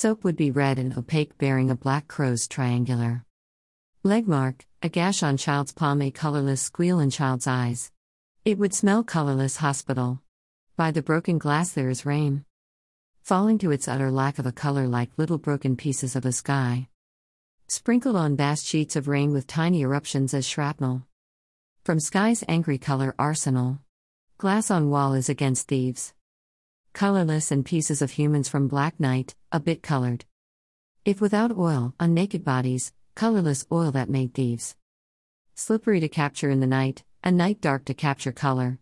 Soap would be red and opaque, bearing a black crow's triangular leg mark, a gash on child's palm, a colorless squeal in child's eyes. It would smell colorless hospital. By the broken glass there is rain. Falling to its utter lack of a color like little broken pieces of a sky. Sprinkled on vast sheets of rain with tiny eruptions as shrapnel. From sky's angry color arsenal. Glass on wall is against thieves colorless and pieces of humans from black night, a bit colored. If without oil, on naked bodies, colorless oil that made thieves. Slippery to capture in the night, a night dark to capture color.